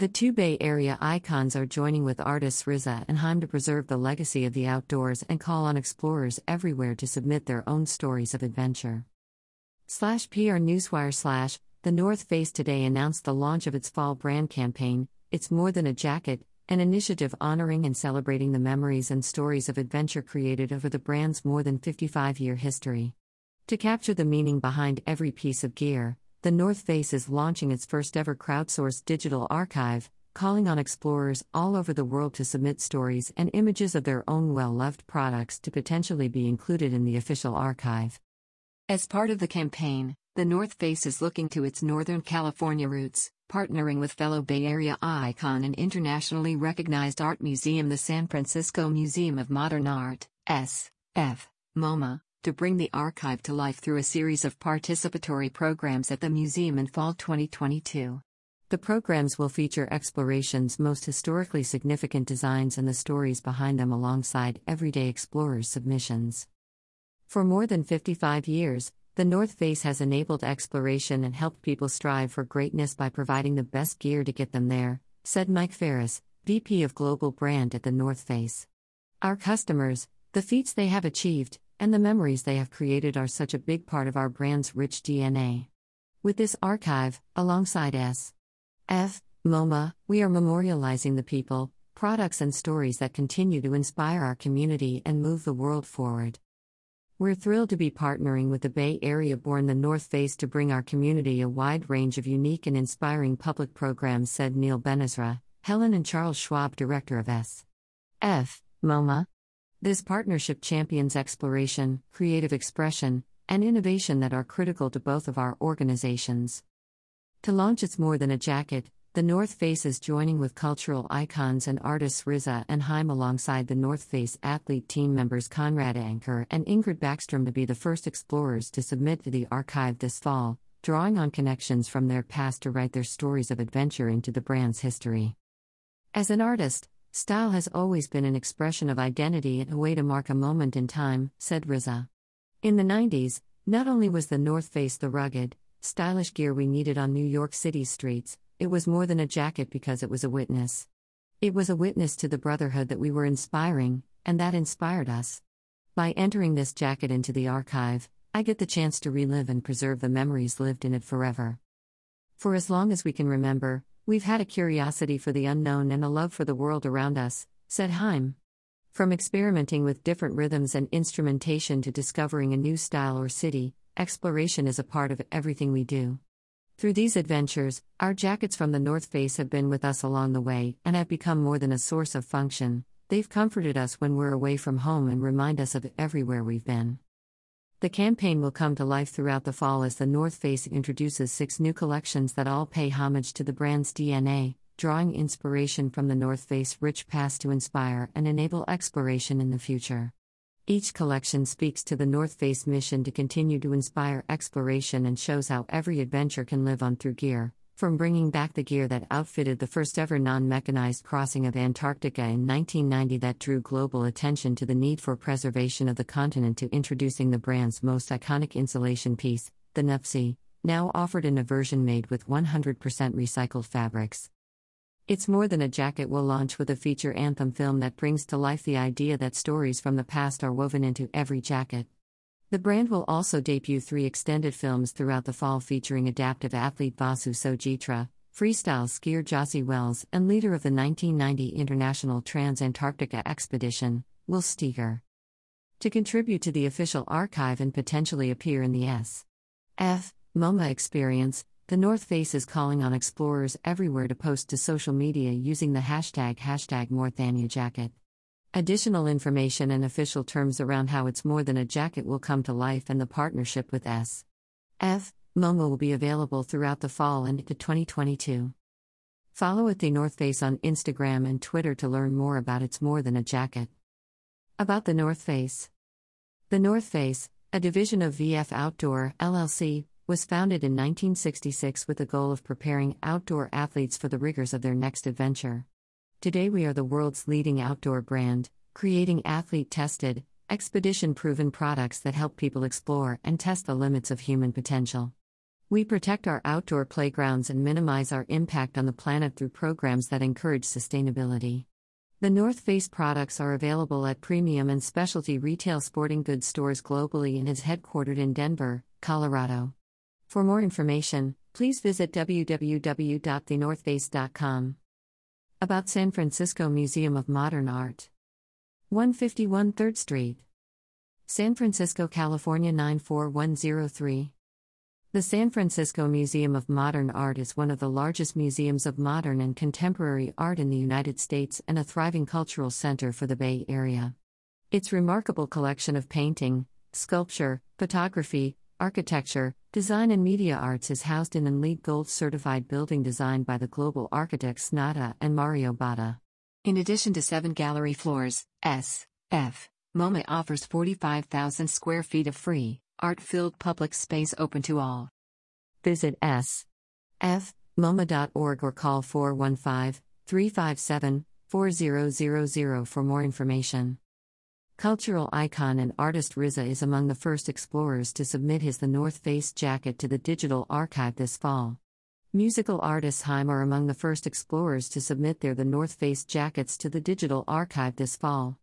The two Bay Area icons are joining with artists RZA and Haim to preserve the legacy of the outdoors and call on explorers everywhere to submit their own stories of adventure. Slash PR Newswire slash The North Face today announced the launch of its fall brand campaign, It's More Than a Jacket, an initiative honoring and celebrating the memories and stories of adventure created over the brand's more than 55 year history. To capture the meaning behind every piece of gear, the North Face is launching its first ever crowdsourced digital archive, calling on explorers all over the world to submit stories and images of their own well loved products to potentially be included in the official archive. As part of the campaign, the North Face is looking to its Northern California roots, partnering with fellow Bay Area icon and internationally recognized art museum, the San Francisco Museum of Modern Art, S.F. MoMA, to bring the archive to life through a series of participatory programs at the museum in fall 2022. The programs will feature exploration's most historically significant designs and the stories behind them alongside everyday explorers' submissions. For more than 55 years, the North Face has enabled exploration and helped people strive for greatness by providing the best gear to get them there, said Mike Ferris, VP of Global Brand at the North Face. Our customers, the feats they have achieved, and the memories they have created are such a big part of our brand's rich DNA. With this archive, alongside S. F. MoMA, we are memorializing the people, products, and stories that continue to inspire our community and move the world forward. We're thrilled to be partnering with the Bay Area Born the North Face to bring our community a wide range of unique and inspiring public programs, said Neal Benezra, Helen and Charles Schwab, Director of S. F. MoMA. This partnership champions exploration, creative expression, and innovation that are critical to both of our organizations. To launch It's More Than a Jacket, the North Face is joining with cultural icons and artists RZA and Haim alongside the North Face athlete team members Conrad Anker and Ingrid Backstrom to be the first explorers to submit to the archive this fall, drawing on connections from their past to write their stories of adventure into the brand's history. As an artist, Style has always been an expression of identity and a way to mark a moment in time, said RZA. In the 90s, not only was the North Face the rugged, stylish gear we needed on New York City's streets, it was more than a jacket because it was a witness. It was a witness to the brotherhood that we were inspiring, and that inspired us. By entering this jacket into the archive, I get the chance to relive and preserve the memories lived in it forever. For as long as we can remember, We've had a curiosity for the unknown and a love for the world around us, said Haim. From experimenting with different rhythms and instrumentation to discovering a new style or city, exploration is a part of everything we do. Through these adventures, our jackets from the North Face have been with us along the way and have become more than a source of function. They've comforted us when we're away from home and remind us of everywhere we've been. The campaign will come to life throughout the fall as the North Face introduces six new collections that all pay homage to the brand's DNA, drawing inspiration from the North Face rich past to inspire and enable exploration in the future. Each collection speaks to the North Face mission to continue to inspire exploration and shows how every adventure can live on through gear, from bringing back the gear that outfitted the first ever non mechanized crossing of Antarctica in 1990 that drew global attention to the need for preservation of the continent to introducing the brand's most iconic insulation piece, the Nuptse, now offered in a version made with 100% recycled fabrics. It's More Than a Jacket will launch with a feature anthem film that brings to life the idea that stories from the past are woven into every jacket. The brand will also debut three extended films throughout the fall featuring adaptive athlete Vasu Sojitra, freestyle skier Jossi Wells, and leader of the 1990 International Trans Antarctica Expedition, Will Steger. To contribute to the official archive and potentially appear in the S. F. MoMA experience, the North Face is calling on explorers everywhere to post to social media using the hashtag hashtag Jacket. Additional information and official terms around how it's more than a jacket will come to life and the partnership with S. F. MoMA will be available throughout the fall and into 2022. Follow at the North Face on Instagram and Twitter to learn more about It's More Than a Jacket. About the North Face The North Face, a division of VF Outdoor, LLC, was founded in 1966 with the goal of preparing outdoor athletes for the rigors of their next adventure. Today, we are the world's leading outdoor brand, creating athlete tested, expedition proven products that help people explore and test the limits of human potential. We protect our outdoor playgrounds and minimize our impact on the planet through programs that encourage sustainability. The North Face products are available at premium and specialty retail sporting goods stores globally and is headquartered in Denver, Colorado. For more information, please visit www.thenorthface.com. About San Francisco Museum of Modern Art 151 3rd Street, San Francisco, California 94103. The San Francisco Museum of Modern Art is one of the largest museums of modern and contemporary art in the United States and a thriving cultural center for the Bay Area. Its remarkable collection of painting, sculpture, photography, architecture, design, and media arts is housed in an LEED Gold certified building designed by the global architects Nada and Mario Botta. In addition to seven gallery floors, S. F. MoMA offers 45,000 square feet of free, art filled public space open to all. Visit s.f.moma.org or call 415 357 4000 for more information. Cultural icon and artist RZA is among the first explorers to submit his The North Face jacket to the digital archive this fall. Musical artists Haim are among the first explorers to submit their The North Face jackets to the digital archive this fall.